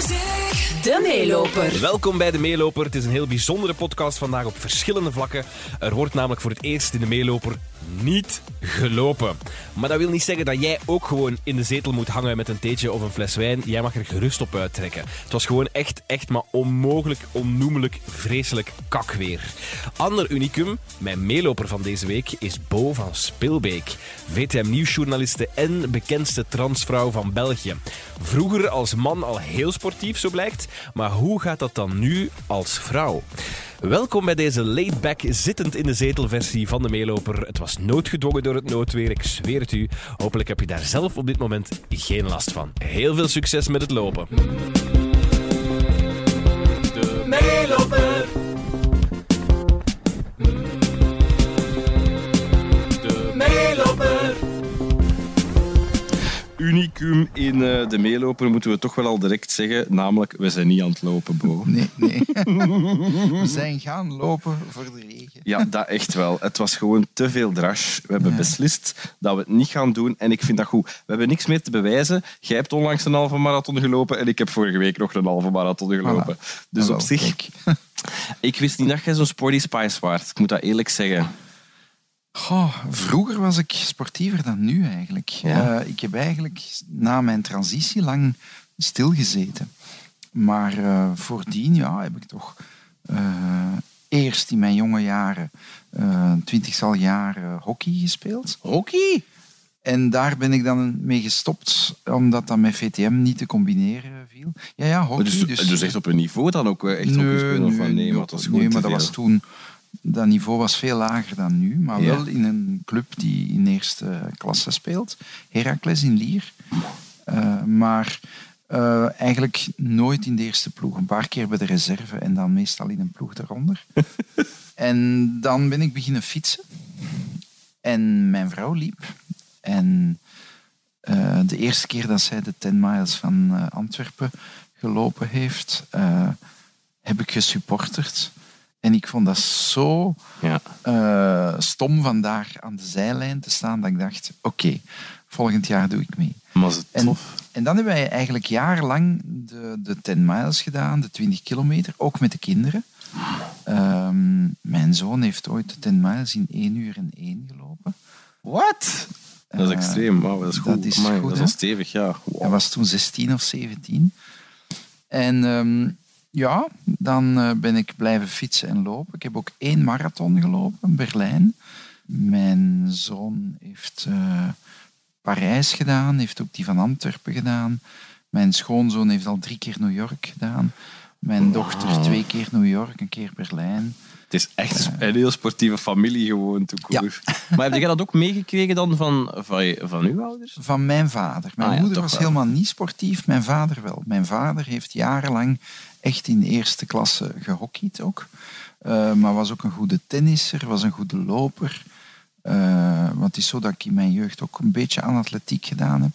music. De meeloper. Welkom bij De Meeloper. Het is een heel bijzondere podcast vandaag op verschillende vlakken. Er wordt namelijk voor het eerst in De Meeloper niet gelopen. Maar dat wil niet zeggen dat jij ook gewoon in de zetel moet hangen met een theetje of een fles wijn. Jij mag er gerust op uittrekken. Het was gewoon echt, echt maar onmogelijk, onnoemelijk, vreselijk kakweer. Ander unicum, mijn meeloper van deze week, is Bo van Spilbeek. VTM Nieuwsjournaliste en bekendste transvrouw van België. Vroeger als man al heel sportief, zo blijkt. Maar hoe gaat dat dan nu als vrouw? Welkom bij deze laid-back, zittend in de zetelversie van de meeloper. Het was noodgedwongen door het noodweer, ik zweer het u. Hopelijk heb je daar zelf op dit moment geen last van. Heel veel succes met het lopen. Unicum in eh, de meeloper moeten we toch wel al direct zeggen. Namelijk, we zijn niet aan het lopen, Bo. Nee, nee. We zijn gaan lopen voor de regen. Ja, dat echt wel. Het was gewoon te veel drash. We hebben Ja. beslist dat we het niet gaan doen. En ik vind dat goed. We hebben niks meer te bewijzen. Jij hebt onlangs een halve marathon gelopen en ik heb vorige week nog een halve marathon gelopen. Dus Wel, op zich, kijk. ik wist niet dat jij zo'n sporty spice waard. Ik moet dat eerlijk zeggen. Goh, vroeger was ik sportiever dan nu eigenlijk. Ja. Eh, ik heb eigenlijk na mijn transitie lang stilgezeten. Maar eh, voordien ja, heb ik toch eh, eerst in mijn jonge jaren, twintigtal jaren, hockey gespeeld. Hockey? En daar ben ik dan mee gestopt, omdat dat met VTM niet te combineren viel. Ja, ja, hockey. Dus, dus echt op een niveau dan ook echt Nee, van, nee, nee, nee, maar dat was toen... Dat niveau was veel lager dan nu, maar wel in een club die in eerste klasse speelt. Heracles in Lier. Eh, maar eh, eigenlijk nooit in de eerste ploeg. Een paar keer bij de reserve en dan meestal in een ploeg daaronder. en dan ben ik beginnen fietsen. En mijn vrouw liep. En eh, de eerste keer dat zij de 10 miles van Antwerpen gelopen heeft, heb ik gesupporterd. En ik vond dat zo Ja. eh, stom van daar aan de zijlijn te staan dat ik dacht, oké, volgend jaar doe ik mee. Was het En, tof? en dan hebben wij eigenlijk jarenlang de, de 10 miles gedaan, de 20 kilometer, ook met de kinderen. Ehm, mijn zoon heeft ooit de 10 miles in 1 uur en 1 gelopen. Wat? Dat is Eh, extreem. Wauw, dat is goed. dat is Amai, goed, dat is stevig, ja. Wow. Hij was toen 16 of 17. En ehm, ja, dan eh, ben ik blijven fietsen en lopen. Ik heb ook één marathon gelopen, Berlijn. Mijn zoon heeft eh, Parijs gedaan, heeft ook die van Antwerpen gedaan. Mijn schoonzoon heeft al drie keer New York gedaan. Mijn dochter twee keer New York, een keer Berlijn. Het is echt een heel sportieve familie gewoon. Ja. koer. Maar heb jij dat ook meegekregen dan van, van, van uw ouders? Van mijn vader. Mijn Ah ja, moeder was wel. helemaal niet sportief, mijn vader wel. Mijn vader heeft jarenlang echt in eerste klasse gehockeyd ook. Eh, maar was ook een goede tennisser, was een goede loper. Eh, want het is zo dat ik in mijn jeugd ook een beetje aan atletiek gedaan heb.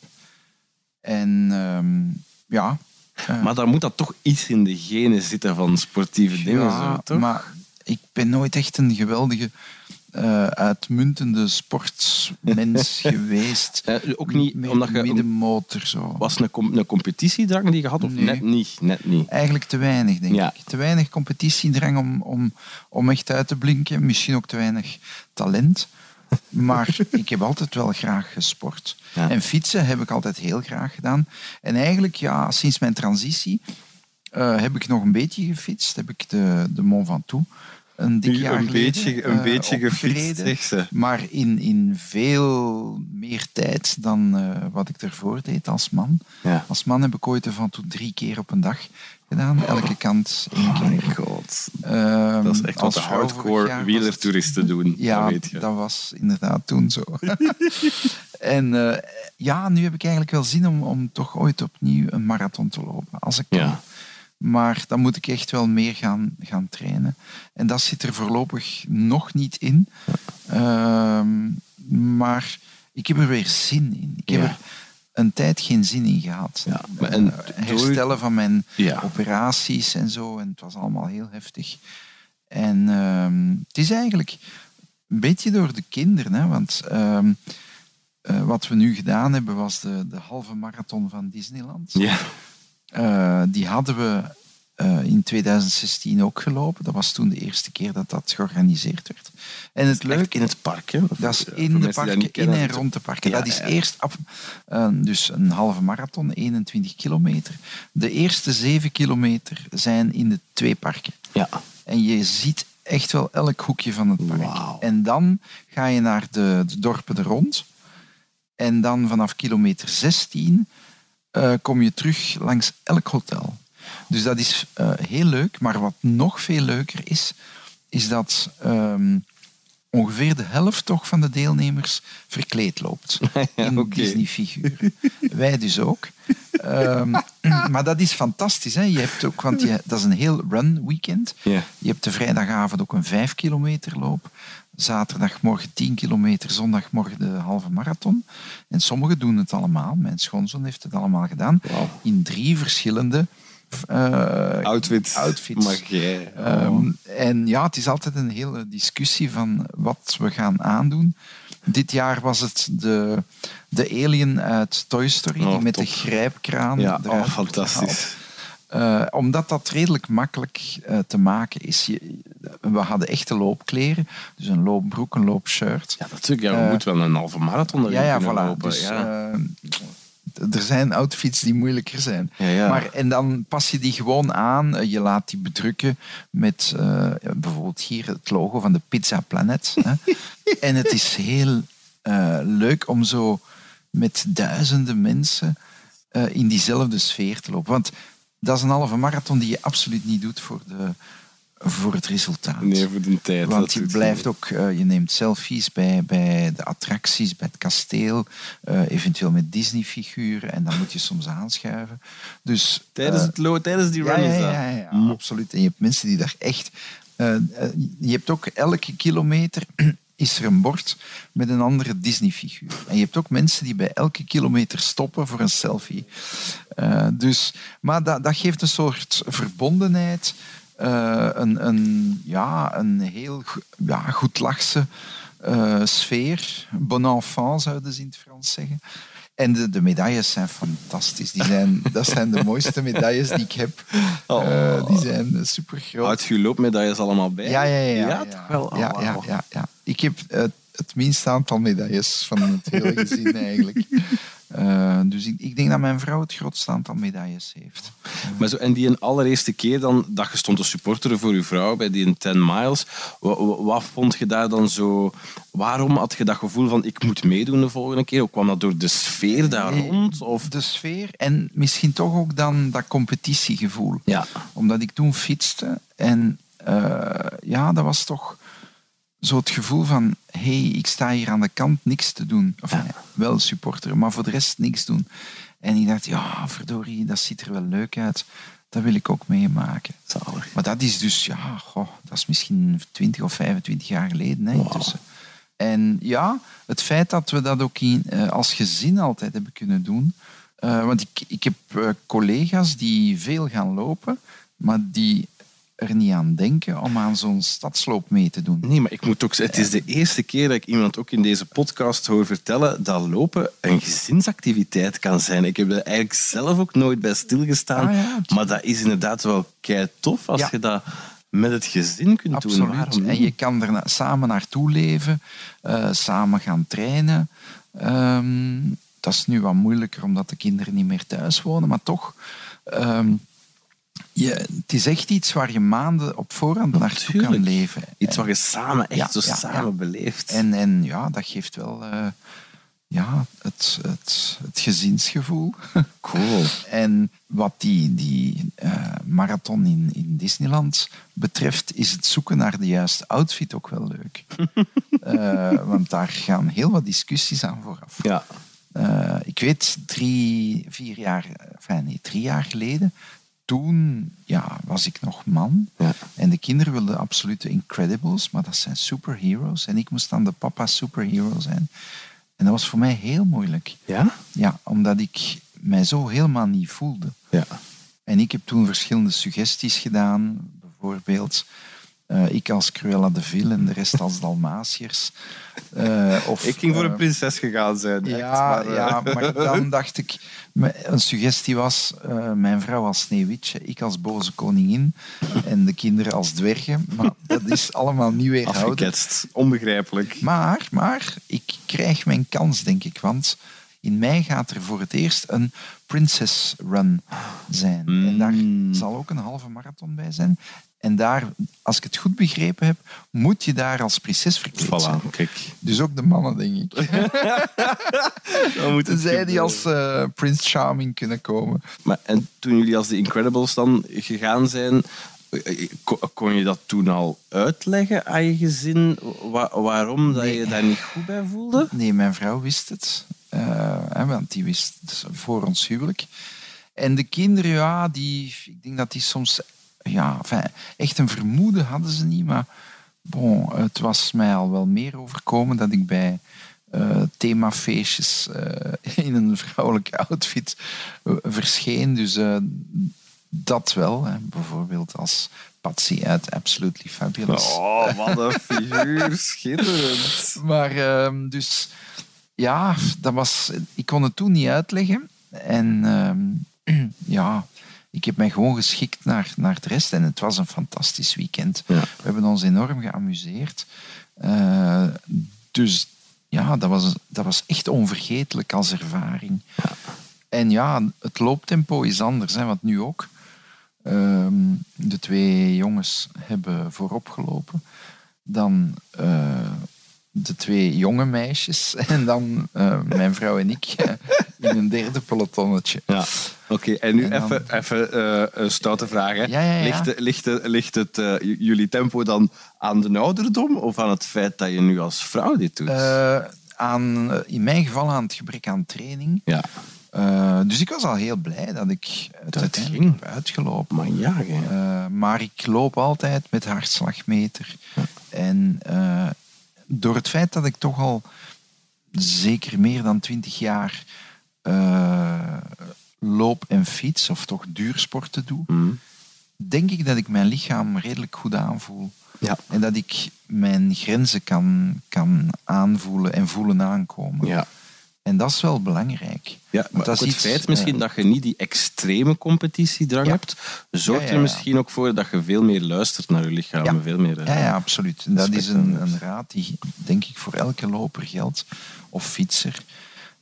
En ehm, ja... Maar dan moet dat toch iets in de genen zitten van sportieve dingen. ja, zo, toch? maar ik ben nooit echt een geweldige, eh, uitmuntende sportmens geweest. Ook niet Met omdat je... middenmotor zo. Was een, com- een competitiedrang die je had? Of Nee. net niet? Net niet. Eigenlijk te weinig, denk Ja. ik. Te weinig competitiedrang om, om, om echt uit te blinken. Misschien ook te weinig talent. Maar ik heb altijd wel graag gesport. Ja. En fietsen heb ik altijd heel graag gedaan. En eigenlijk, ja, sinds mijn transitie eh, heb ik nog een beetje gefietst. Heb ik de, de Mont Ventoux een dik jaar een geleden, beetje, een eh, beetje gefietst, zeg ze. Maar in, in veel meer tijd dan eh, wat ik ervoor deed als man. Ja. Als man heb ik ooit van toen drie keer op een dag gedaan. Elke kant één Oh my keer. god. Ehm, Dat is echt wat de hardcore was wielertoeristen doen. Ja, dat weet je. dat was inderdaad toen zo. en eh, ja, nu heb ik eigenlijk wel zin om, om toch ooit opnieuw een marathon te lopen. Als ik kan. Maar dan moet ik echt wel meer gaan, gaan trainen. En dat zit er voorlopig nog niet in. Ehm, maar ik heb er weer zin in. Ik heb Ja. er een tijd geen zin in gehad. Ja, maar en Eh, door- herstellen van mijn Ja. operaties en zo. En het was allemaal heel heftig. En ehm, het is eigenlijk een beetje door de kinderen. Hè, want ehm, eh, wat we nu gedaan hebben was de, de halve marathon van Disneyland. Ja. Eh, die hadden we eh, in 2016 ook gelopen. Dat was toen de eerste keer dat dat georganiseerd werd. En het leuke in het park, hè? dat is Voor in de parken, in en rond de parken. Ja, dat is ja. eerst af, eh, dus een halve marathon, 21 kilometer. De eerste zeven kilometer zijn in de twee parken. Ja. En je ziet echt wel elk hoekje van het park. En dan ga je naar de, de dorpen er rond. En dan vanaf kilometer 16 eh, kom je terug langs elk hotel. Dus dat is eh, heel leuk. Maar wat nog veel leuker is, is dat ehm, ongeveer de helft toch van de deelnemers verkleed loopt. in oké. Disney-figuren. Wij dus ook. Ehm, maar dat is fantastisch. Hè? Je hebt ook, want je, dat is een heel run weekend. Je hebt de vrijdagavond ook een 5 kilometer loop. Zaterdagmorgen 10 kilometer, zondagmorgen de halve marathon. En sommigen doen het allemaal. Mijn schoonzoon heeft het allemaal gedaan. In drie verschillende eh, Outfits. outfits. Maar jij... Ehm, en ja, het is altijd een hele discussie van wat we gaan aandoen. Dit jaar was het de, de alien uit Toy Story, Oh, die met top. de grijpkraan ja, oh, fantastisch. Eh, omdat dat redelijk makkelijk eh, te maken is. Je, we hadden echte loopkleren, dus een loopbroek, een loopshirt. Ja, natuurlijk. Ja, we Eh, moeten wel een halve marathon erin Ja, ja, voilà. lopen. Dus, ja. er zijn outfits die moeilijker zijn. Ja, ja. Maar, en dan pas je die gewoon aan. Je laat die bedrukken met bijvoorbeeld hier het logo van de Pizza Planet. hè. en het is heel leuk om zo met duizenden mensen in diezelfde sfeer te lopen. Want dat is een halve marathon die je absoluut niet doet voor, de, voor het resultaat. Nee, voor de tijd. Want je blijft ook, eh, je neemt selfies bij, bij de attracties, bij het kasteel, eh, eventueel met Disney-figuren en dan moet je soms aanschuiven. Dus, Tijdens, eh, het lo- tijdens die run ja, is dat. ja, ja, ja, Mm. absoluut. En je hebt mensen die daar echt. je hebt ook elke kilometer is er een bord met een andere Disney-figuur. En je hebt ook mensen die bij elke kilometer stoppen voor een selfie. Eh, dus, maar dat, geeft een soort verbondenheid. eh, een, een, ja, een heel ja, goed lachse eh, sfeer. Bon enfant, zouden ze in het Frans zeggen. En de, de medailles zijn fantastisch. Die zijn, dat zijn de mooiste medailles die ik heb. Oh. Eh, die zijn super groot. Houdt je loopmedailles allemaal bij? Ja, ja, ja. Ja, ja, toch wel? Oh, ja, ja, ja, ja. Ik heb het minste aantal medailles van het hele gezin eigenlijk. Eh, dus ik, ik denk dat mijn vrouw het grootste aantal medailles heeft. Maar zo, en die een allereerste keer dan, dat je stond te supporteren voor je vrouw bij die 10 miles, wat, wat vond je daar dan zo... Waarom had je dat gevoel van ik moet meedoen de volgende keer? Of kwam dat door de sfeer daar Nee, rond? Of... De sfeer en misschien toch ook dan dat competitiegevoel. Ja. Omdat ik toen fietste en eh, ja, dat was toch zo het gevoel van hé, hey, ik sta hier aan de kant niks te doen. Of Ja. wel supporter, maar voor de rest niks doen. En ik dacht, ja, verdorie, dat ziet er wel leuk uit. Dat wil ik ook meemaken. Zalig. Maar dat is dus, ja, goh, dat is misschien 20 of 25 jaar geleden hè, intussen. En ja, het feit dat we dat ook in, eh, als gezin altijd hebben kunnen doen. eh, want ik, ik heb eh, collega's die veel gaan lopen, maar die er niet aan denken om aan zo'n stadsloop mee te doen. Nee, maar ik moet ook zeggen, het is de eerste keer dat ik iemand ook in deze podcast hoor vertellen dat lopen een gezinsactiviteit kan zijn. Ik heb er eigenlijk zelf ook nooit bij stilgestaan. Ah, ja. Maar dat is inderdaad wel kei tof als Ja. je dat met het gezin kunt doen. Absoluut. En je kan er samen naartoe leven, eh, samen gaan trainen. Ehm, dat is nu wat moeilijker omdat de kinderen niet meer thuis wonen, maar toch. ehm, je, het is echt iets waar je maanden op voorhand naartoe kan leven. Iets wat je samen, echt Ja, zo ja, samen ja. beleeft. En, en ja, dat geeft wel eh, ja, het, het, het gezinsgevoel. Cool. En wat die, die eh, marathon in, in Disneyland betreft, is het zoeken naar de juiste outfit ook wel leuk. Eh, want daar gaan heel wat discussies aan vooraf. Ja. Ik weet, drie, vier jaar, enfin nee, drie jaar geleden, toen ja, was ik nog man. Ja. En de kinderen wilden absoluut de Incredibles, maar dat zijn superheroes. En ik moest dan de papa superhero zijn. En dat was voor mij heel moeilijk. Ja? Ja, omdat ik mij zo helemaal niet voelde. Ja. En ik heb toen verschillende suggesties gedaan. Bijvoorbeeld Eh, ik als Cruella de Vil en de rest als Dalmatiërs. Eh, of, Ik ging voor eh, een prinses gegaan zijn. echt, ja, maar, eh, ja, maar dan dacht ik... Een suggestie was eh, mijn vrouw als Sneeuwwitje, ik als boze koningin en de kinderen als dwergen. Maar dat is allemaal niet weerhouden. Afgeketst. Onbegrijpelijk. Maar, maar ik krijg mijn kans, denk ik. Want in mei gaat er voor het eerst een Princess Run zijn. En daar Mm. zal ook een halve marathon bij zijn. En daar, als ik het goed begrepen heb, moet je daar als prinses verkleed zijn. Voilà, kijk. Dus ook de mannen, denk ik. Dan moet het Tenzij die als eh Prince Charming kunnen komen. Maar, en toen jullie als de Incredibles dan gegaan zijn, eh, kon, kon je dat toen al uitleggen aan je gezin? Wa- waarom dat je Nee. je daar niet goed bij voelde? Nee, mijn vrouw wist het. Eh, want die wist het voor ons huwelijk. En de kinderen, ja, die, ik denk dat die soms... Ja, enfin, echt een vermoeden hadden ze niet, maar bon, het was mij al wel meer overkomen dat ik bij eh, themafeestjes eh, in een vrouwelijke outfit eh, verscheen. Dus dat wel. Hè. Bijvoorbeeld als Patsy uit Absolutely Fabulous. Oh, wat een figuur. Schitterend. Maar ehm, dus ja, dat was, ik kon het toen niet uitleggen. En ehm, ja, ik heb mij gewoon geschikt naar, naar de rest. En het was een fantastisch weekend. Ja. We hebben ons enorm geamuseerd. Eh, dus ja, dat was, dat was echt onvergetelijk als ervaring. En ja, het looptempo is anders, hè, want nu ook. Ehm, de twee jongens hebben voorop gelopen. Dan eh, de twee jonge meisjes. En dan eh, mijn vrouw en ik eh, in een derde pelotonnetje. Ja. Oké, en nu En dan- even, even eh, een stoute vraag. Hè. Ja, ja, ja. Ligt, het, jullie tempo dan aan de ouderdom of aan het feit dat je nu als vrouw dit doet? Aan, in mijn geval aan het gebrek aan training. ja, dus ik was al heel blij dat ik het Dat uiteindelijk ging. heb uitgelopen. maar ja, maar ik loop altijd met hartslagmeter. En door het feit dat ik toch al zeker meer dan twintig jaar eh, loop en fiets, of toch duursporten doe, Hm. denk ik dat ik mijn lichaam redelijk goed aanvoel. Ja. En dat ik mijn grenzen kan, kan aanvoelen en voelen aankomen. Ja. En dat is wel belangrijk. Ja, maar dat is het feit misschien eh, dat je niet die extreme competitiedrang Ja. hebt, zorgt er misschien ook voor dat je veel meer luistert naar je lichaam. Veel meer, eh, Ja, ja, absoluut. En dat is een, een raad die, denk ik, voor elke loper geldt, of fietser.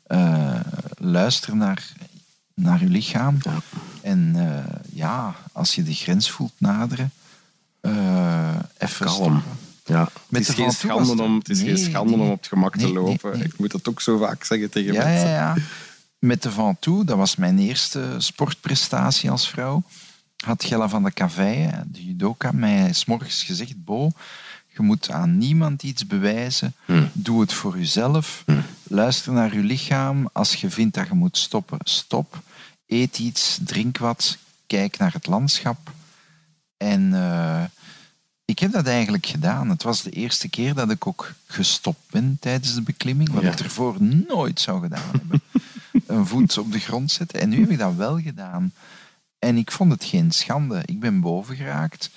Eh, luister naar, naar je lichaam. En eh, ja, als je de grens voelt naderen, eh even Kalm. stoppen. Ja. Met het is, geen schande, om, het is geen schande nee. om op het gemak te Nee, lopen. Ik moet dat ook zo vaak zeggen tegen Ja, mensen. ja, ja. Met de Van Toe, dat was mijn eerste sportprestatie als vrouw, had Gella van de Caveille, de judoka, mij s'morgens gezegd, Bo, je moet aan niemand iets bewijzen. Hm. Doe het voor jezelf. Luister naar je lichaam. Als je vindt dat je moet stoppen, stop. Eet iets, drink wat, kijk naar het landschap. En eh, ik heb dat eigenlijk gedaan. Het was de eerste keer dat ik ook gestopt ben tijdens de beklimming, wat Ja. ik ervoor nooit zou gedaan hebben. Een voet op de grond zetten. En nu heb ik dat wel gedaan. En ik vond het geen schande. Ik ben boven geraakt.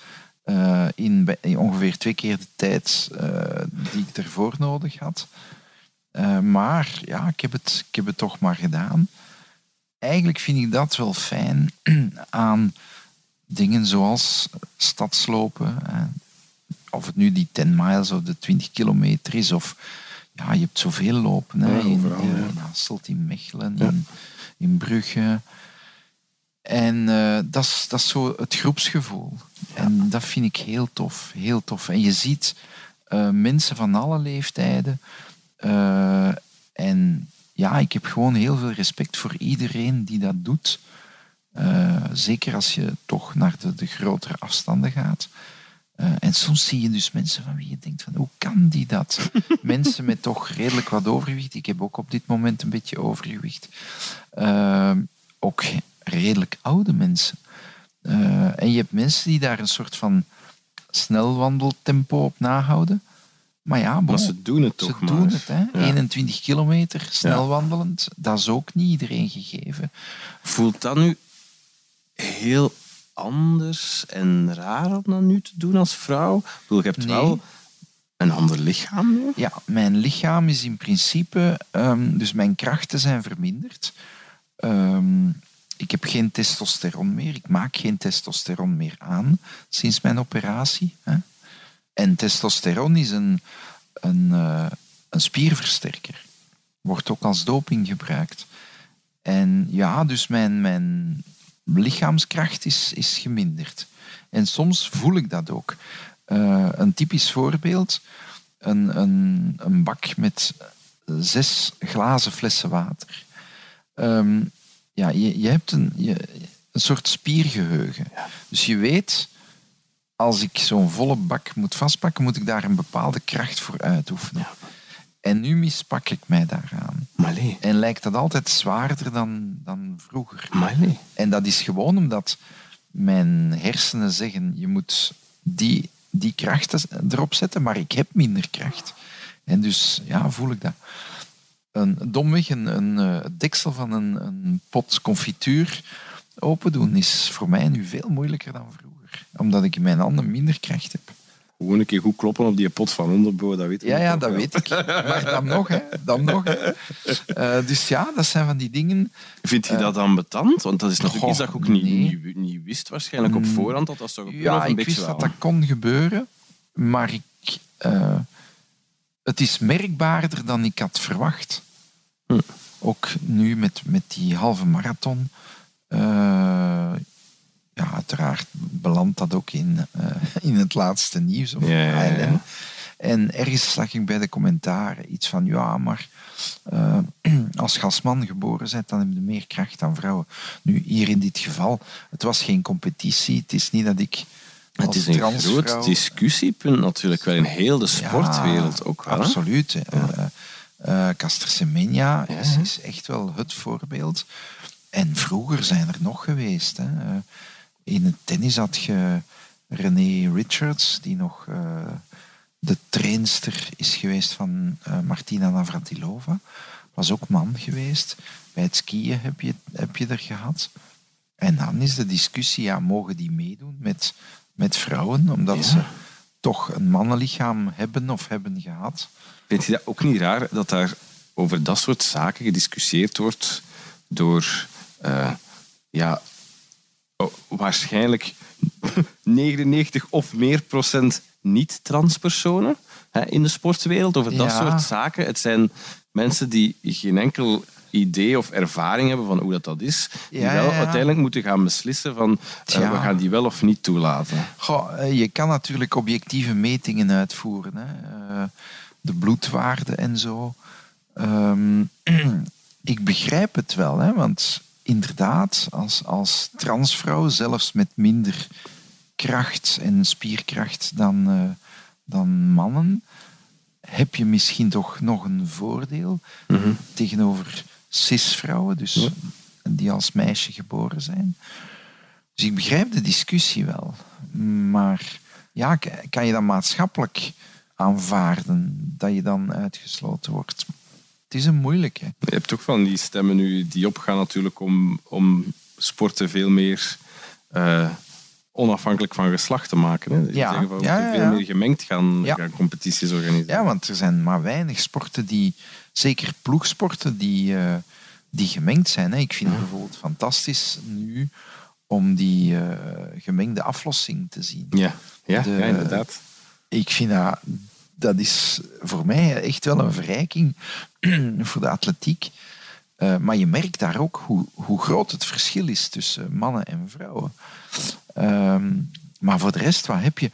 eh, in ongeveer twee keer de tijd eh, die ik ervoor nodig had. Eh, maar ja, ik heb, het, ik heb het toch maar gedaan. Eigenlijk vind ik dat wel fijn aan dingen zoals stadslopen. of het nu die 10 miles of de 20 kilometer is. Of ja, je hebt zoveel lopen. Hè, Ja, in, overal, ja. in Hasselt, in Mechelen, in, in Brugge. En eh, dat, is, dat is zo het groepsgevoel. En dat vind ik heel tof. Heel tof. En je ziet eh, mensen van alle leeftijden. eh, en ja, ik heb gewoon heel veel respect voor iedereen die dat doet. Eh, zeker als je toch naar de, de grotere afstanden gaat. Eh, en soms zie je dus mensen van wie je denkt van hoe kan die dat? mensen met toch redelijk wat overgewicht. Ik heb ook op dit moment een beetje overgewicht. Eh, ook redelijk oude mensen. Eh, en je hebt mensen die daar een soort van snelwandeltempo op nahouden. Maar ja, bon, Maar ze doen het ze toch maar. doen het. Hè? Ja. 21 kilometer snel wandelend, dat is ook niet iedereen gegeven. Voelt dat nu heel anders en raar om dat nu te doen als vrouw? Ik bedoel, je hebt Nee. wel een ander lichaam nu. Ja, mijn lichaam is in principe... ehm, dus mijn krachten zijn verminderd. Ehm, ik heb geen testosteron meer. Ik maak geen testosteron meer aan sinds mijn operatie. Hè. En testosteron is een, een, eh, een spierversterker. Wordt ook als doping gebruikt. En ja, dus mijn, mijn lichaamskracht is, is geminderd. En soms voel ik dat ook. Eh, een typisch voorbeeld, een, een, een bak met zes glazen flessen water. Ehm, ja, je, je hebt een, je, een soort spiergeheugen. Dus je weet, als ik zo'n volle bak moet vastpakken, moet ik daar een bepaalde kracht voor uitoefenen. En nu mispak ik mij daaraan. Malé, En lijkt dat altijd zwaarder dan, dan vroeger. malé. En dat is gewoon omdat mijn hersenen zeggen, je moet die, die krachten erop zetten, maar ik heb minder kracht. En dus ja, voel ik dat. Een, domweg een, een eh, deksel van een, een pot confituur open doen is voor mij nu veel moeilijker dan vroeger. Omdat ik in mijn handen minder kracht heb. Gewoon een keer goed kloppen op die pot van onderboven, dat weet je Ja, ja, dat wel. weet ik. Maar dan nog, hè. Dan nog, hè. Eh, dus ja, dat zijn van die dingen... Vind je dat dan betant? Want dat is goh, iets dat je ook niet, nee. niet, niet wist waarschijnlijk op voorhand. Dat dat zou gebeuren, Ja, ik wist dat wel? dat kon gebeuren, maar ik, eh, het is merkbaarder dan ik had verwacht. Hm. Ook nu met, met die halve marathon. eh, ja, uiteraard belandt dat ook in, eh, in het laatste nieuws. Of Ja, ja, ja. ALN. En ergens zag ik bij de commentaren iets van, ja, maar eh, als gasman geboren bent, dan heb je meer kracht dan vrouwen. Nu, hier in dit geval, het was geen competitie. Het is niet dat ik Het is een groot discussiepunt natuurlijk wel in heel de sportwereld ook wel. Absoluut. eh, Caster Semenya is, is echt wel het voorbeeld. En vroeger zijn er nog geweest. Hè. In het tennis had je René Richards, die nog eh, de trainster is geweest van eh, Martina Navratilova. Was ook man geweest. Bij het skiën heb je, heb je er gehad. En dan is de discussie, ja, mogen die meedoen met, met vrouwen? Omdat Ja. ze toch een mannenlichaam hebben of hebben gehad. Vind je dat ook niet raar dat daar over dat soort zaken gediscussieerd wordt door eh, ja, waarschijnlijk 99 of meer procent niet-transpersonen in de sportwereld over dat Ja. soort zaken? Het zijn mensen die geen enkel idee of ervaring hebben van hoe dat, dat is, die Ja, wel ja, uiteindelijk moeten gaan beslissen van eh, we gaan die wel of niet toelaten. Goh, eh, je kan natuurlijk objectieve metingen uitvoeren. Hè. Eh, de bloedwaarde en zo. Ehm, ik begrijp het wel, hè, want inderdaad, als, als transvrouw, zelfs met minder kracht en spierkracht dan, eh, dan mannen, heb je misschien toch nog een voordeel tegenover cisvrouwen, dus die als meisje geboren zijn. Dus ik begrijp de discussie wel. Maar ja, kan je dan maatschappelijk aanvaarden dat je dan uitgesloten wordt? Is een moeilijke. Je hebt toch van die stemmen nu die opgaan natuurlijk om, om sporten veel meer eh, onafhankelijk van geslacht te maken. Hè. Ja. zeggen van, we Ja, veel meer gemengd gaan, gaan competities organiseren. Ja, want er zijn maar weinig sporten die, zeker ploegsporten, die, eh, die gemengd zijn. Hè. Ik vind het bijvoorbeeld fantastisch nu om die eh, gemengde aflossing te zien. Ja, ja, De- ja, inderdaad. ik vind dat, dat is voor mij echt wel een verrijking voor de atletiek. Eh, maar je merkt daar ook hoe, hoe groot het verschil is tussen mannen en vrouwen. Ehm, maar voor de rest, wat heb je?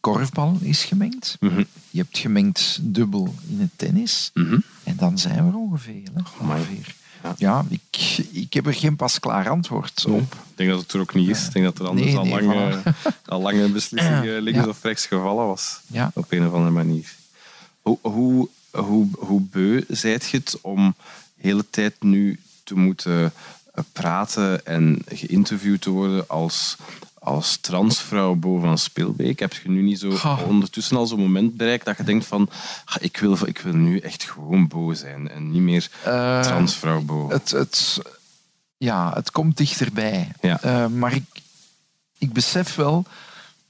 Korfbal is gemengd. Mhm. Je hebt gemengd dubbel in het tennis. Mhm. En dan zijn we er ongeveer. Hè? Ongeveer. Ja. Ja, ik, ik heb er geen pasklaar antwoord op. Ik denk dat het er ook niet is. Ik denk dat er anders Nee, al, nee, lange, al lange beslissingen links Ja. of rechts gevallen was. Ja. Op een of andere manier. Hoe, hoe, hoe, hoe beu zijt je het om de hele tijd nu te moeten eh, praten en geïnterviewd te worden als, als transvrouw Bo van Speelbeek? Heb je nu niet zo ondertussen al zo'n moment bereikt dat je denkt van ik, wil, ik wil nu echt gewoon Bo zijn en niet meer Eh, transvrouw Bo? Het, het, ja, het komt dichterbij. Ja. Eh, maar ik, ik besef wel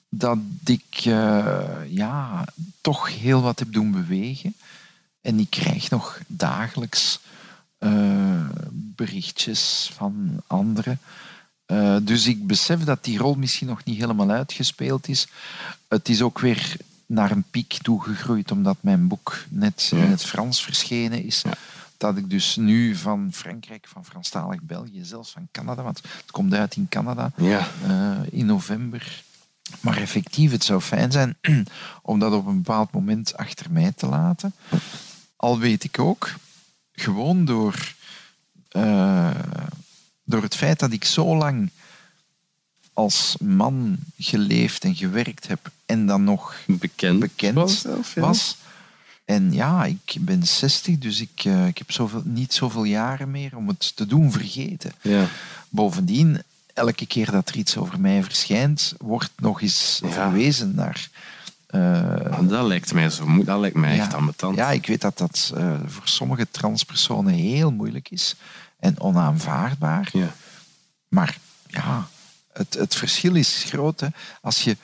dat ik eh, ja, toch heel wat heb doen bewegen. En ik krijg nog dagelijks berichtjes van anderen. Eh, dus ik besef dat die rol misschien nog niet helemaal uitgespeeld is. Het is ook weer naar een piek toegegroeid, omdat mijn boek net in het Frans verschenen is. Dat ik dus nu van Frankrijk, van Franstalig België, zelfs van Canada, want het komt uit in Canada Ja. eh, in november. Maar effectief, het zou fijn zijn om dat op een bepaald moment achter mij te laten. Al weet ik ook, gewoon door, eh, door het feit dat ik zo lang als man geleefd en gewerkt heb en dan nog Bekend, bekend was zelf, ja. was. En ja, ik ben 60, dus ik, eh, ik heb zoveel, niet zoveel jaren meer om het te doen vergeten. Ja. Bovendien, elke keer dat er iets over mij verschijnt, wordt nog eens Ja. verwezen naar. eh, Dat lijkt mij zo Dat lijkt mij ja. echt ambetant. Ja, ik weet dat dat eh, voor sommige transpersonen heel moeilijk is en onaanvaardbaar. Ja. Maar ja, het, het verschil is groot. Hè. Als je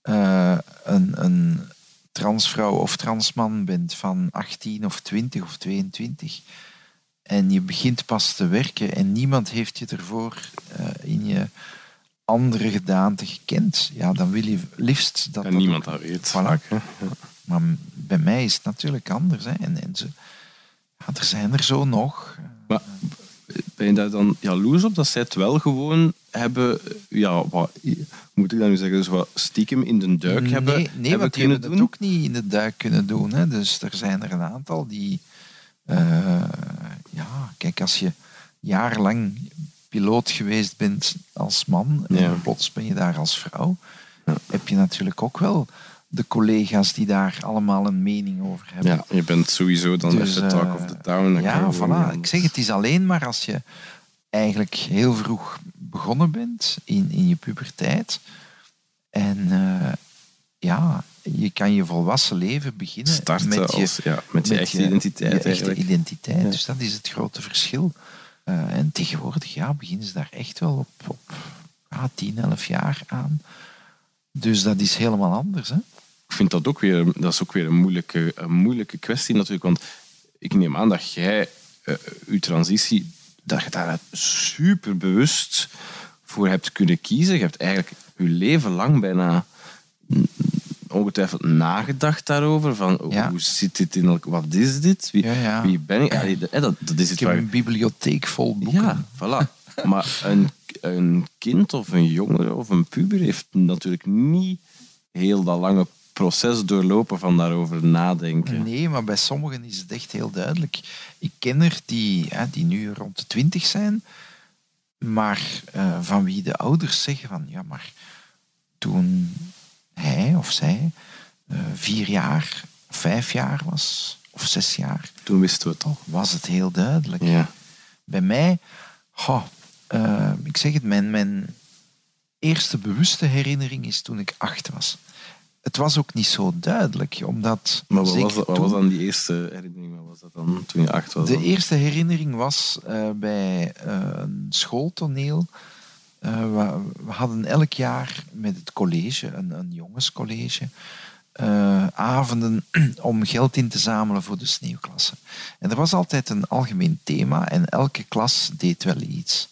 eh, een, een transvrouw of transman bent van 18 of 20 of 22 en je begint pas te werken en niemand heeft je ervoor eh, in je andere gedaante gekend, ja, dan wil je liefst dat En dat niemand dat weet. Voilà. Maar bij mij is het natuurlijk anders. Hè. En, en ze, ja, er zijn er zo nog. Maar ben je daar dan jaloers op dat zij het wel gewoon hebben, ja, wat, moet ik dat nu zeggen, dus wat stiekem in de duik hebben, nee, hebben want die kunnen hebben doen? het ook niet in de duik kunnen doen. Hè. Dus er zijn er een aantal die... eh, ja, kijk, als je jarenlang piloot geweest bent als man en plots ben je daar als vrouw, heb je natuurlijk ook wel de collega's die daar allemaal een mening over hebben. Ja, je bent sowieso dan Dus, even talk eh, of the town. dan kan Ja, voilà. Ik zeg, het is alleen maar als je eigenlijk heel vroeg begonnen bent in, in je puberteit. En eh, ja, je kan je volwassen leven beginnen starten met je, als, ja, met je met echte identiteit je echte identiteit. Ja. Dus dat is het grote verschil. Eh, en tegenwoordig ja, beginnen ze daar echt wel op, op ja, 10, 11 jaar aan. Dus dat is helemaal anders. Hè? Ik vind dat ook weer, dat is ook weer een moeilijke, een moeilijke kwestie natuurlijk. Want ik neem aan dat jij eh, je transitie, dat je daar super bewust voor hebt kunnen kiezen. Je hebt eigenlijk je leven lang bijna ongetwijfeld nagedacht daarover. Van oh, Ja. hoe zit dit in elkaar? Wat is dit? Wie, Ja, ja. wie ben ik? Allee, dat, dat, is Ik het heb waar een bibliotheek vol boeken. ja, voilà. Maar een, een kind of een jongere of een puber heeft natuurlijk niet heel dat lange proces doorlopen van daarover nadenken. Nee, maar bij sommigen is het echt heel duidelijk. Ik ken er die, hè, die nu rond de twintig zijn, maar eh, van wie de ouders zeggen van ja, maar toen hij of zij eh, vier jaar vijf jaar was, of zes jaar, Toen wisten we het al. was het heel duidelijk. Ja. Bij mij, eh, ik zeg het, mijn, mijn eerste bewuste herinnering is toen ik acht was. Het was ook niet zo duidelijk, omdat... Maar wat was, dat- wat toen- was dan die eerste herinnering? Wat was dat dan toen je acht was? De dan? eerste herinnering was eh, bij eh, een schooltoneel. Eh, we, we hadden elk jaar met het college, een, een jongenscollege, avonden om geld in te zamelen voor de sneeuwklasse. En er was altijd een algemeen thema en elke klas deed wel iets.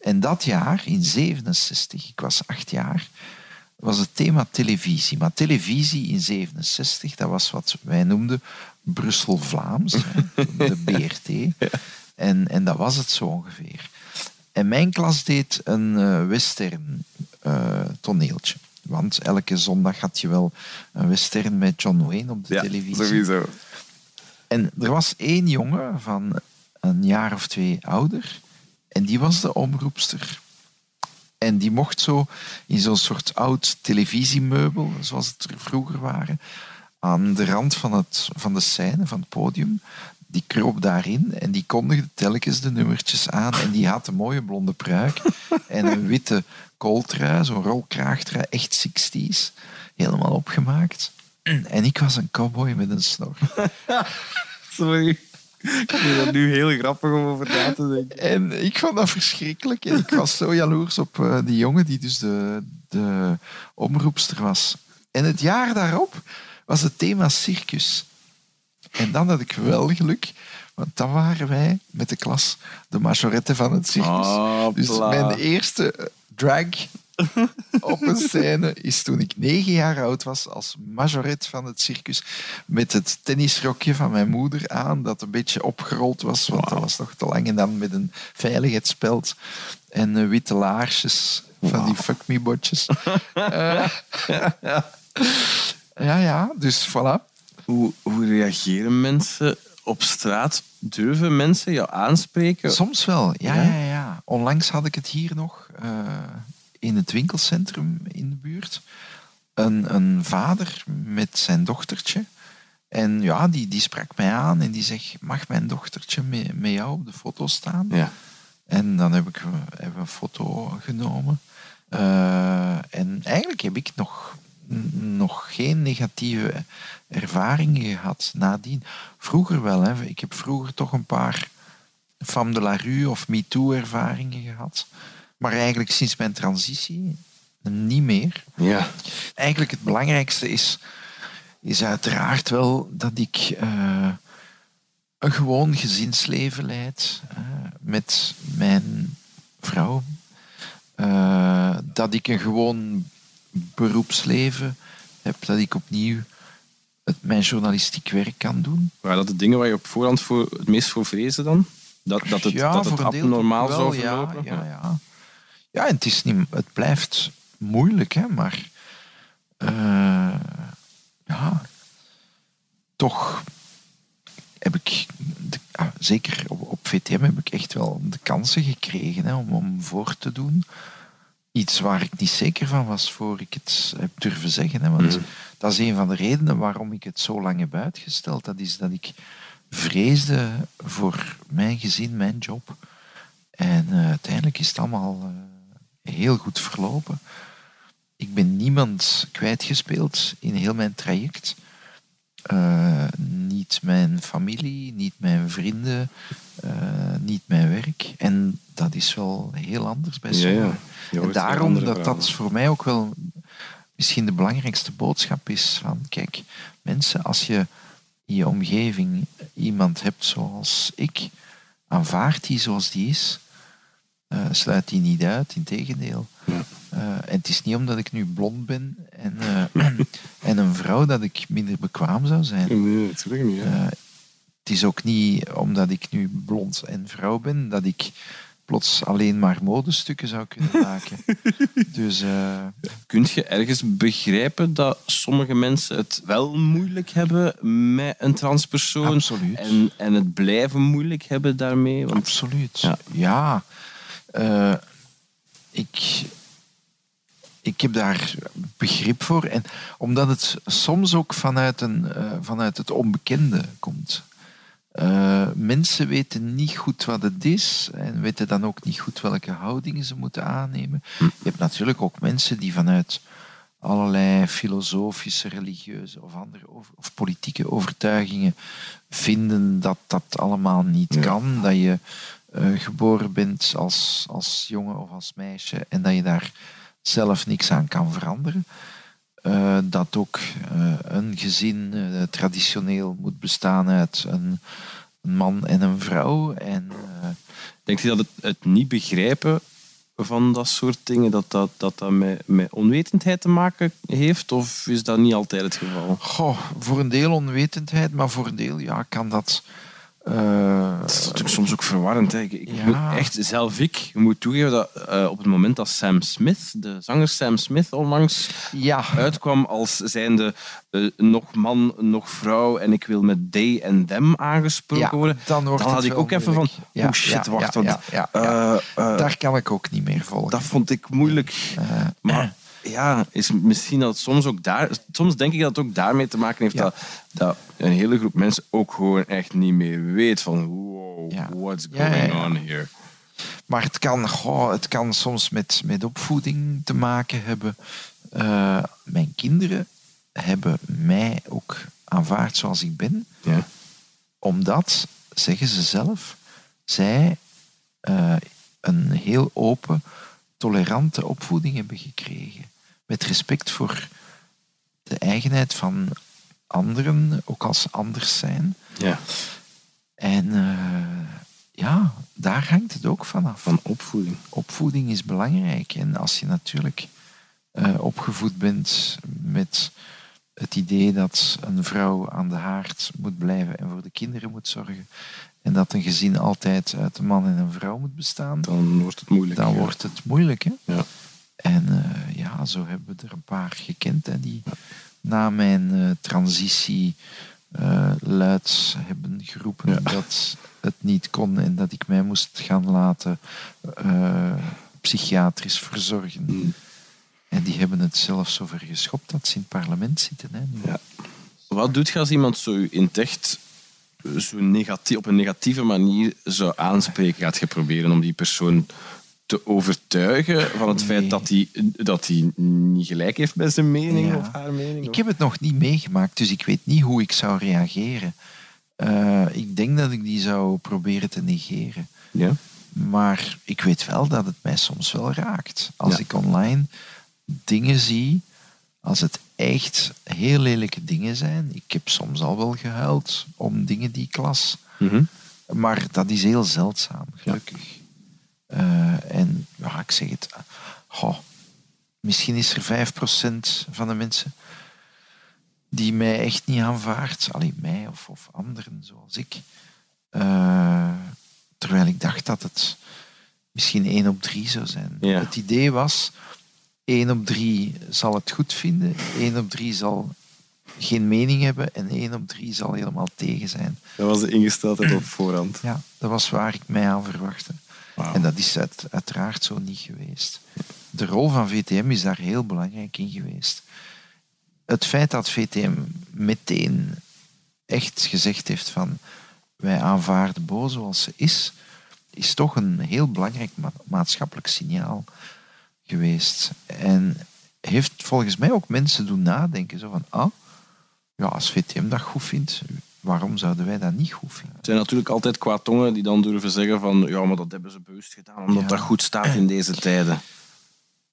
En dat jaar, in 67, ik was acht jaar, was het thema televisie. Maar televisie in 67, dat was wat wij noemden Brussel-Vlaams, de BRT. En, en dat was het zo ongeveer. En mijn klas deed een eh, western eh, toneeltje. Want elke zondag had je wel een western met John Wayne op de ja, televisie. sowieso. En er was één jongen van een jaar of twee ouder. En die was de omroepster. En die mocht zo in zo'n soort oud televisiemeubel, zoals het er vroeger waren, aan de rand van, het, van de scène, van het podium. Die kroop daarin en die kondigde telkens de nummertjes aan. En die had een mooie blonde pruik en een witte kooltrui, zo'n rolkraagtrui, echt 60s. Helemaal opgemaakt. En ik was een cowboy met een snor. Sorry. Ik vind er nu heel grappig om over na te denken. En ik vond dat verschrikkelijk. En ik was zo jaloers op eh, die jongen die dus de, de omroepster was. En het jaar daarop was het thema circus. En dan had ik wel geluk, want dan waren wij met de klas de majorette van het circus. Dus mijn eerste drag op een scène is toen ik negen jaar oud was als majorette van het circus met het tennisrokje van mijn moeder aan dat een beetje opgerold was, want dat was nog te lang en dan met een veiligheidsspeld en eh, witte laarsjes van die fuck me botjes. Eh, ja, ja, dus voilà. Hoe, hoe reageren mensen op straat? Durven mensen jou aanspreken? Soms wel, ja, Ja? ja, ja. Onlangs had ik het hier nog eh, in het winkelcentrum in de buurt. Een, een vader met zijn dochtertje. En ja, die, die sprak mij aan en die zegt, mag mijn dochtertje met, met jou op de foto staan? Ja. En dan heb ik een foto genomen. Eh, en eigenlijk heb ik nog, nog geen negatieve ervaringen gehad nadien. Vroeger wel. Hè. Ik heb vroeger toch een paar femme de la rue of MeToo-ervaringen gehad. Maar eigenlijk sinds mijn transitie niet meer. Ja. Eigenlijk het belangrijkste is, is uiteraard wel dat ik eh, een gewoon gezinsleven leid eh, met mijn vrouw. Eh, dat ik een gewoon beroepsleven heb, dat ik opnieuw het, mijn journalistiek werk kan doen. Waren dat de dingen waar je op voorhand voor, het meest voor vreesde dan? Dat, dat het, ja, dat het abnormaal toch zou wel, verlopen? Ja, ja, ja. Ja en het, is niet, het blijft moeilijk, hè, maar eh, ja, toch heb ik, de, ah, zeker op, op VTM heb ik echt wel de kansen gekregen hè, om, om voor te doen. Iets waar ik niet zeker van was voor ik het heb durven zeggen. Hè, want Mhm. dat is een van de redenen waarom ik het zo lang heb uitgesteld. Dat is dat ik vreesde voor mijn gezin, mijn job. En eh, uiteindelijk is het allemaal eh, heel goed verlopen. Ik ben niemand kwijtgespeeld in heel mijn traject. Eh, niet mijn familie, niet mijn vrienden, eh, niet mijn werk. En dat is wel heel anders bij Ja, ja. sommigen. Weer daarom dat dat voor mij ook wel misschien de belangrijkste boodschap is. Van, kijk, mensen, als je in je omgeving iemand hebt zoals ik, aanvaard die zoals die is. Eh, sluit die niet uit, in tegendeel. Ja. Eh, en het is niet omdat ik nu blond ben en, eh, en een vrouw dat ik minder bekwaam zou zijn. Nee, natuurlijk niet. het is ook niet omdat ik nu blond en vrouw ben dat ik plots alleen maar modestukken zou kunnen maken. dus eh, Kunt je ergens begrijpen dat sommige mensen het wel moeilijk hebben met een transpersoon? Absoluut. En, en het blijven moeilijk hebben daarmee? Want absoluut. Ja. Ja. Eh, ik, ik heb daar begrip voor. En omdat het soms ook vanuit, een, eh, vanuit het onbekende komt. Eh, mensen weten niet goed wat het is en weten dan ook niet goed welke houdingen ze moeten aannemen. Je hebt natuurlijk ook mensen die vanuit allerlei filosofische, religieuze of andere of politieke overtuigingen vinden dat dat allemaal niet kan. Dat je eh, geboren bent als, als jongen of als meisje en dat je daar zelf niks aan kan veranderen. Eh, dat ook eh, een gezin traditioneel moet bestaan uit een, een man en een vrouw. En, eh, denk je dat het, het niet begrijpen van dat soort dingen, dat dat, dat, dat met, met onwetendheid te maken heeft? Of is dat niet altijd het geval? goh, voor een deel onwetendheid, maar voor een deel ja, kan dat. Eh, Het is natuurlijk soms ook verwarrend. Hè. Ik, ik Ja. moet echt, zelf ik, moet toegeven dat eh, op het moment dat Sam Smith, de zanger Sam Smith, onlangs ja, uitkwam als zijnde eh, nog man, nog vrouw en ik wil met they en them aangesproken ja, worden, dan, dan had ik ook even van, oh shit, wacht, want daar kan ik ook niet meer volgen. dat vond ik moeilijk. Maar ja, is misschien dat soms ook daar... Soms denk ik dat het ook daarmee te maken heeft Ja. dat, dat een hele groep mensen ook gewoon echt niet meer weet van wow, Ja. what's going ja, on here? Maar het kan, goh, het kan soms met, met opvoeding te maken hebben. Eh, mijn kinderen hebben mij ook aanvaard zoals ik ben, Ja. omdat zeggen ze zelf, zij eh, een heel open, tolerante opvoeding hebben gekregen. Met respect voor de eigenheid van anderen, ook als ze anders zijn. Ja. En eh, ja, daar hangt het ook vanaf. Van opvoeding. Opvoeding is belangrijk. En als je natuurlijk eh, opgevoed bent met het idee dat een vrouw aan de haard moet blijven en voor de kinderen moet zorgen, en dat een gezin altijd uit een man en een vrouw moet bestaan, Dan wordt het moeilijk. dan ja. wordt het moeilijk. Hè? Ja. En eh, ja, zo hebben we er een paar gekend hè, die na mijn eh, transitie eh, luid hebben geroepen Ja. dat het niet kon en dat ik mij moest gaan laten psychiatrisch verzorgen. Mm. En die hebben het zelfs zover geschopt dat ze in het parlement zitten. Hè. Ja. Wat doet je als iemand zo in het echt zo negatief, op een negatieve manier zou aanspreken? Gaat je proberen om die persoon te overtuigen van het Nee. feit dat hij, dat hij niet gelijk heeft met zijn mening Ja. of haar mening? Ik heb het nog niet meegemaakt, dus ik weet niet hoe ik zou reageren. Eh, ik denk dat ik die zou proberen te negeren. Ja? Maar ik weet wel dat het mij soms wel raakt. Als Ja. ik online dingen zie, als het echt heel lelijke dingen zijn. Ik heb soms al wel gehuild om dingen die ik las. Mhm. Maar dat is heel zeldzaam, gelukkig. Eh, en ja, ik zeg het. misschien is er 5% van de mensen die mij echt niet aanvaardt. Alleen mij of, of anderen zoals ik. Eh, terwijl ik dacht dat het misschien 1 op 3 zou zijn. Ja. Het idee was, 1 op 3 zal het goed vinden, 1 op 3 zal geen mening hebben en 1 op 3 zal helemaal tegen zijn. Dat was de ingesteldheid op voorhand. Ja, dat was waar ik mij aan verwachtte. En dat is uit- uiteraard zo niet geweest. De rol van VTM is daar heel belangrijk in geweest. Het feit dat VTM meteen echt gezegd heeft van wij aanvaarden Bo zoals ze is, is toch een heel belangrijk ma- maatschappelijk signaal geweest. En heeft volgens mij ook mensen doen nadenken. Zo van, ah, ja, als VTM dat goed vindt, waarom zouden wij dat niet goed vinden? Er zijn natuurlijk altijd kwaadtongen die dan durven zeggen van ja, maar dat hebben ze bewust gedaan omdat Ja. dat goed staat in deze tijden.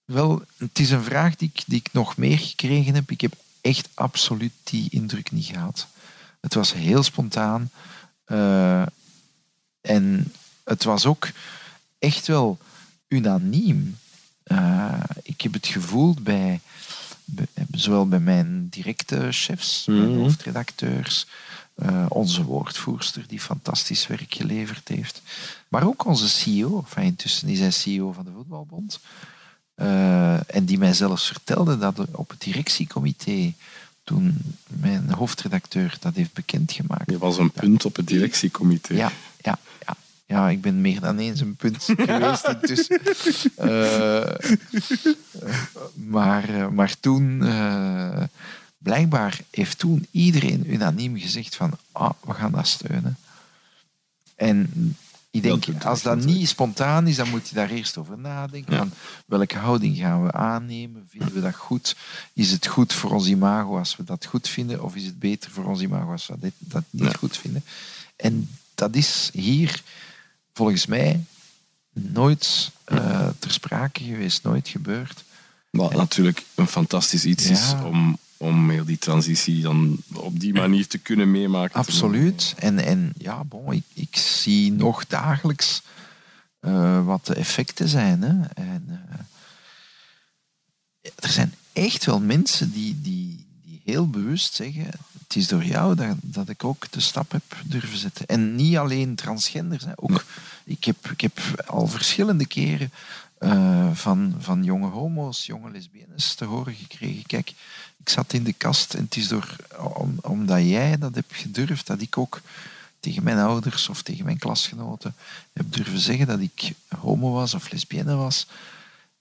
Wel, het is een vraag die ik, die ik nog meer gekregen heb. Ik heb echt absoluut die indruk niet gehad. Het was heel spontaan. eh, en het was ook echt wel unaniem. Eh, ik heb het gevoel bij, bij- zowel bij mijn directe chefs, mijn Mhm. hoofdredacteurs, eh, onze woordvoerster die fantastisch werk geleverd heeft, maar ook onze CEO, enfin, intussen is hij CEO van de Voetbalbond, eh, en die mij zelfs vertelde dat op het directiecomité, toen mijn hoofdredacteur dat heeft bekendgemaakt, Je was een punt op het directiecomité. ja, ja, ja. Ja, ik ben meer dan eens een punt geweest intussen. Eh, maar, maar toen, blijkbaar heeft toen iedereen unaniem gezegd van, ah, we gaan dat steunen. En ik denk, Dat als dat niet spontaan is, dan moet je daar eerst over nadenken. Van welke houding gaan we aannemen? Vinden we dat goed? Is het goed voor ons imago als we dat goed vinden? Of is het beter voor ons imago als we dit, dat niet Ja. goed vinden? En dat is hier volgens mij nooit eh, ter sprake geweest, nooit gebeurd. Wat natuurlijk een fantastisch iets is om, om heel die transitie dan op die manier te kunnen meemaken. Absoluut. En, en ja, bon, ik, ik zie nog dagelijks eh, wat de effecten zijn. Hè. En, eh, er zijn echt wel mensen die, die, die heel bewust zeggen: Het is door jou dat, dat ik ook de stap heb durven zetten. En niet alleen transgenders. Hè. Ook, ik, heb, ik heb al verschillende keren eh, van, van jonge homo's, jonge lesbiennes te horen gekregen. Kijk, ik zat in de kast en het is door, om, omdat jij dat hebt gedurfd, dat ik ook tegen mijn ouders of tegen mijn klasgenoten heb durven zeggen dat ik homo was of lesbienne was.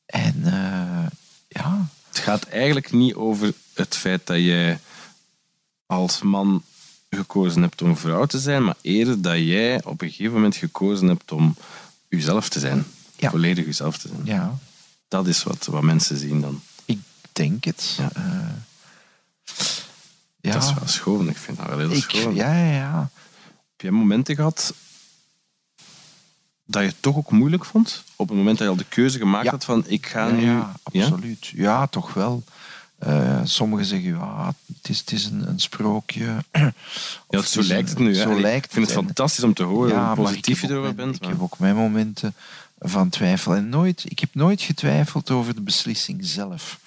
En eh, ja, Het gaat eigenlijk niet over het feit dat jij als man gekozen hebt om vrouw te zijn, maar eerder dat jij op een gegeven moment gekozen hebt om jezelf te zijn. Ja. Volledig jezelf te zijn. ja, Dat is wat, wat mensen zien dan. ik denk het. Ja. Eh, ja. Dat is wel schoon. Ik vind dat wel heel Ik, schoon. ja, ja, ja. Heb jij momenten gehad dat je het toch ook moeilijk vond? Op het moment dat je al de keuze gemaakt Ja. had van ik ga Ja, nu... ja, absoluut. Ja, toch wel. Eh, sommigen zeggen, ja, het is, het is een, een sprookje. Ja, zo lijkt een- het nu. Zo lijkt ik vind het En- fantastisch om te horen hoe positief je erover bent. Ik maar- heb ook mijn momenten van twijfel. En nooit, ik heb nooit getwijfeld over de beslissing zelf.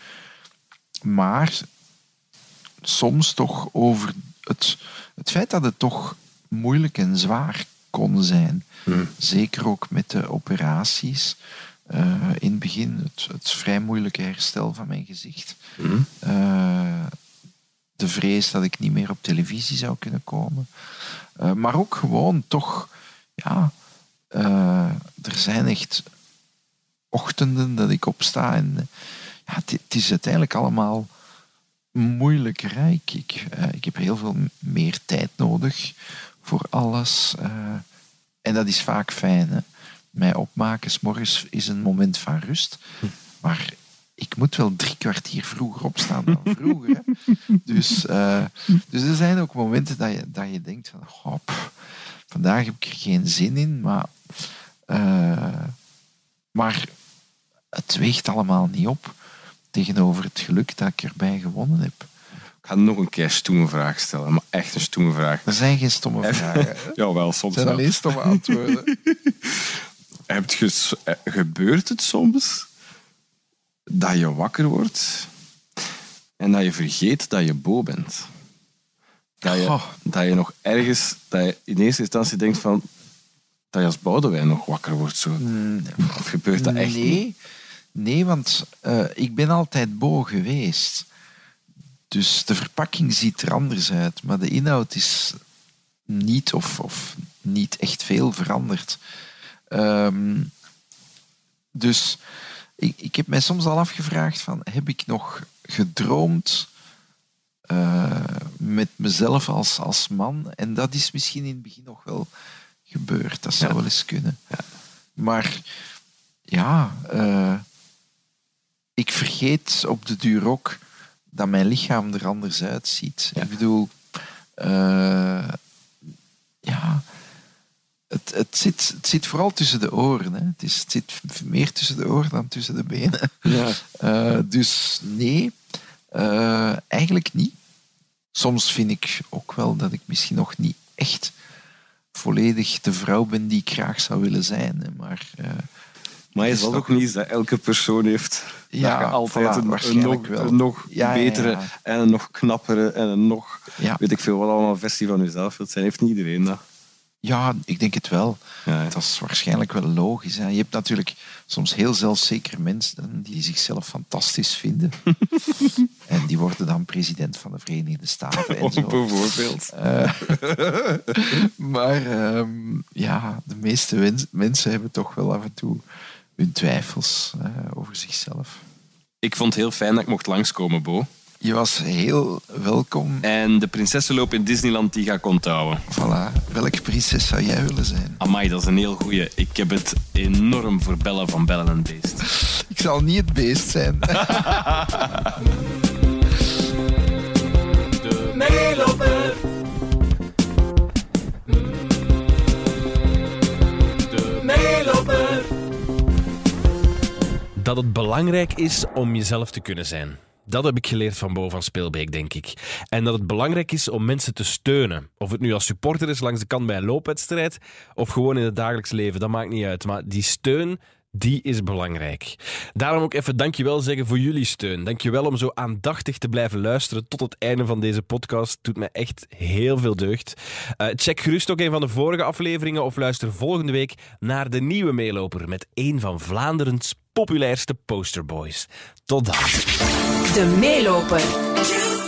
Maar soms toch over het, het feit dat het toch moeilijk en zwaar kon zijn. Hmm. Zeker ook met de operaties. Eh, in het begin het, het vrij moeilijke herstel van mijn gezicht. Hm? Eh, de vrees dat ik niet meer op televisie zou kunnen komen. Eh, maar ook gewoon toch, ja, eh, er zijn echt ochtenden dat ik opsta en ja, het, het is uiteindelijk allemaal moeilijker. Hè. Ik, ik, eh, ik heb heel veel meer tijd nodig voor alles. eh, en dat is vaak fijn. Hè. Mij opmaken 's morgens is een moment van rust. Maar ik moet wel drie kwartier vroeger opstaan dan vroeger. Hè. Dus, dus er zijn ook momenten dat je, dat je denkt van... "Goh, pff, vandaag heb ik er geen zin in, maar... eh, maar het weegt allemaal niet op tegenover het geluk dat ik erbij gewonnen heb. Ik ga nog een keer stoeme vraag stellen, maar echt een stoeme vraag. Er zijn geen stomme vragen. Jawel, soms zijn wel. alleen stomme antwoorden. Heb je, s- eh, gebeurt het soms dat je wakker wordt en dat je vergeet dat je bo bent? Dat je, dat je nog ergens, dat je in eerste instantie denkt van, dat je als Boudewijn nog wakker wordt. Zo. Of gebeurt dat echt niet? nee, nee, want eh, ik ben altijd bo geweest. Dus de verpakking ziet er anders uit, maar de inhoud is niet of, of niet echt veel veranderd. Ehm, dus ik, ik heb mij soms al afgevraagd van, heb ik nog gedroomd eh, met mezelf als, als man? En dat is misschien in het begin nog wel gebeurd. Dat zou Ja. wel eens kunnen. Maar ja, eh, ik vergeet op de duur ook dat mijn lichaam er anders uitziet. Ja. Ik bedoel, eh, ja, het, het, zit, het zit vooral tussen de oren. Hè. Het, is, het zit meer tussen de oren dan tussen de benen. Ja. Eh, dus nee, eigenlijk niet. Soms vind ik ook wel dat ik misschien nog niet echt volledig de vrouw ben die ik graag zou willen zijn. hè. Maar eh, Maar je zal toch- ook niet dat elke persoon heeft Ja, dat je altijd voilà, een, nog, wel. een nog Ja, betere ja. en een nog knappere en een nog, weet ik veel wat allemaal versie van jezelf wilt zijn. Heeft niet iedereen dat. Ja, ik denk het wel. Ja, ja. Dat is waarschijnlijk wel logisch. Hè. Je hebt natuurlijk soms heel zelfzekere mensen die zichzelf fantastisch vinden. en die worden dan president van de Verenigde Staten en zo. Bijvoorbeeld. Eh, maar ehm, ja, de meeste wens- mensen hebben toch wel af en toe hun twijfels eh, over zichzelf. Ik vond het heel fijn dat ik mocht langskomen, Bo. Je was heel welkom. En de prinsessenloop in Disneyland die ga ik onthouden. Voilà. Welke prinses zou jij willen zijn? Amai, dat is een heel goeie. Ik heb het enorm voor Bella van Bellen en Beest. Ik zal niet het beest zijn. De Meeloper. De Meeloper. dat het belangrijk is om jezelf te kunnen zijn. Dat heb ik geleerd van Bo van Speelbeek, denk ik. En dat het belangrijk is om mensen te steunen. Of het nu als supporter is langs de kant bij een loopwedstrijd of gewoon in het dagelijks leven, dat maakt niet uit. Maar die steun, die is belangrijk. Daarom ook even dankjewel zeggen voor jullie steun. Dankjewel om zo aandachtig te blijven luisteren tot het einde van deze podcast. Doet me echt heel veel deugd. Eh, check gerust ook een van de vorige afleveringen of luister volgende week naar de nieuwe meeloper met een van Vlaanderens populairste posterboys. Tot dan. De meeloper.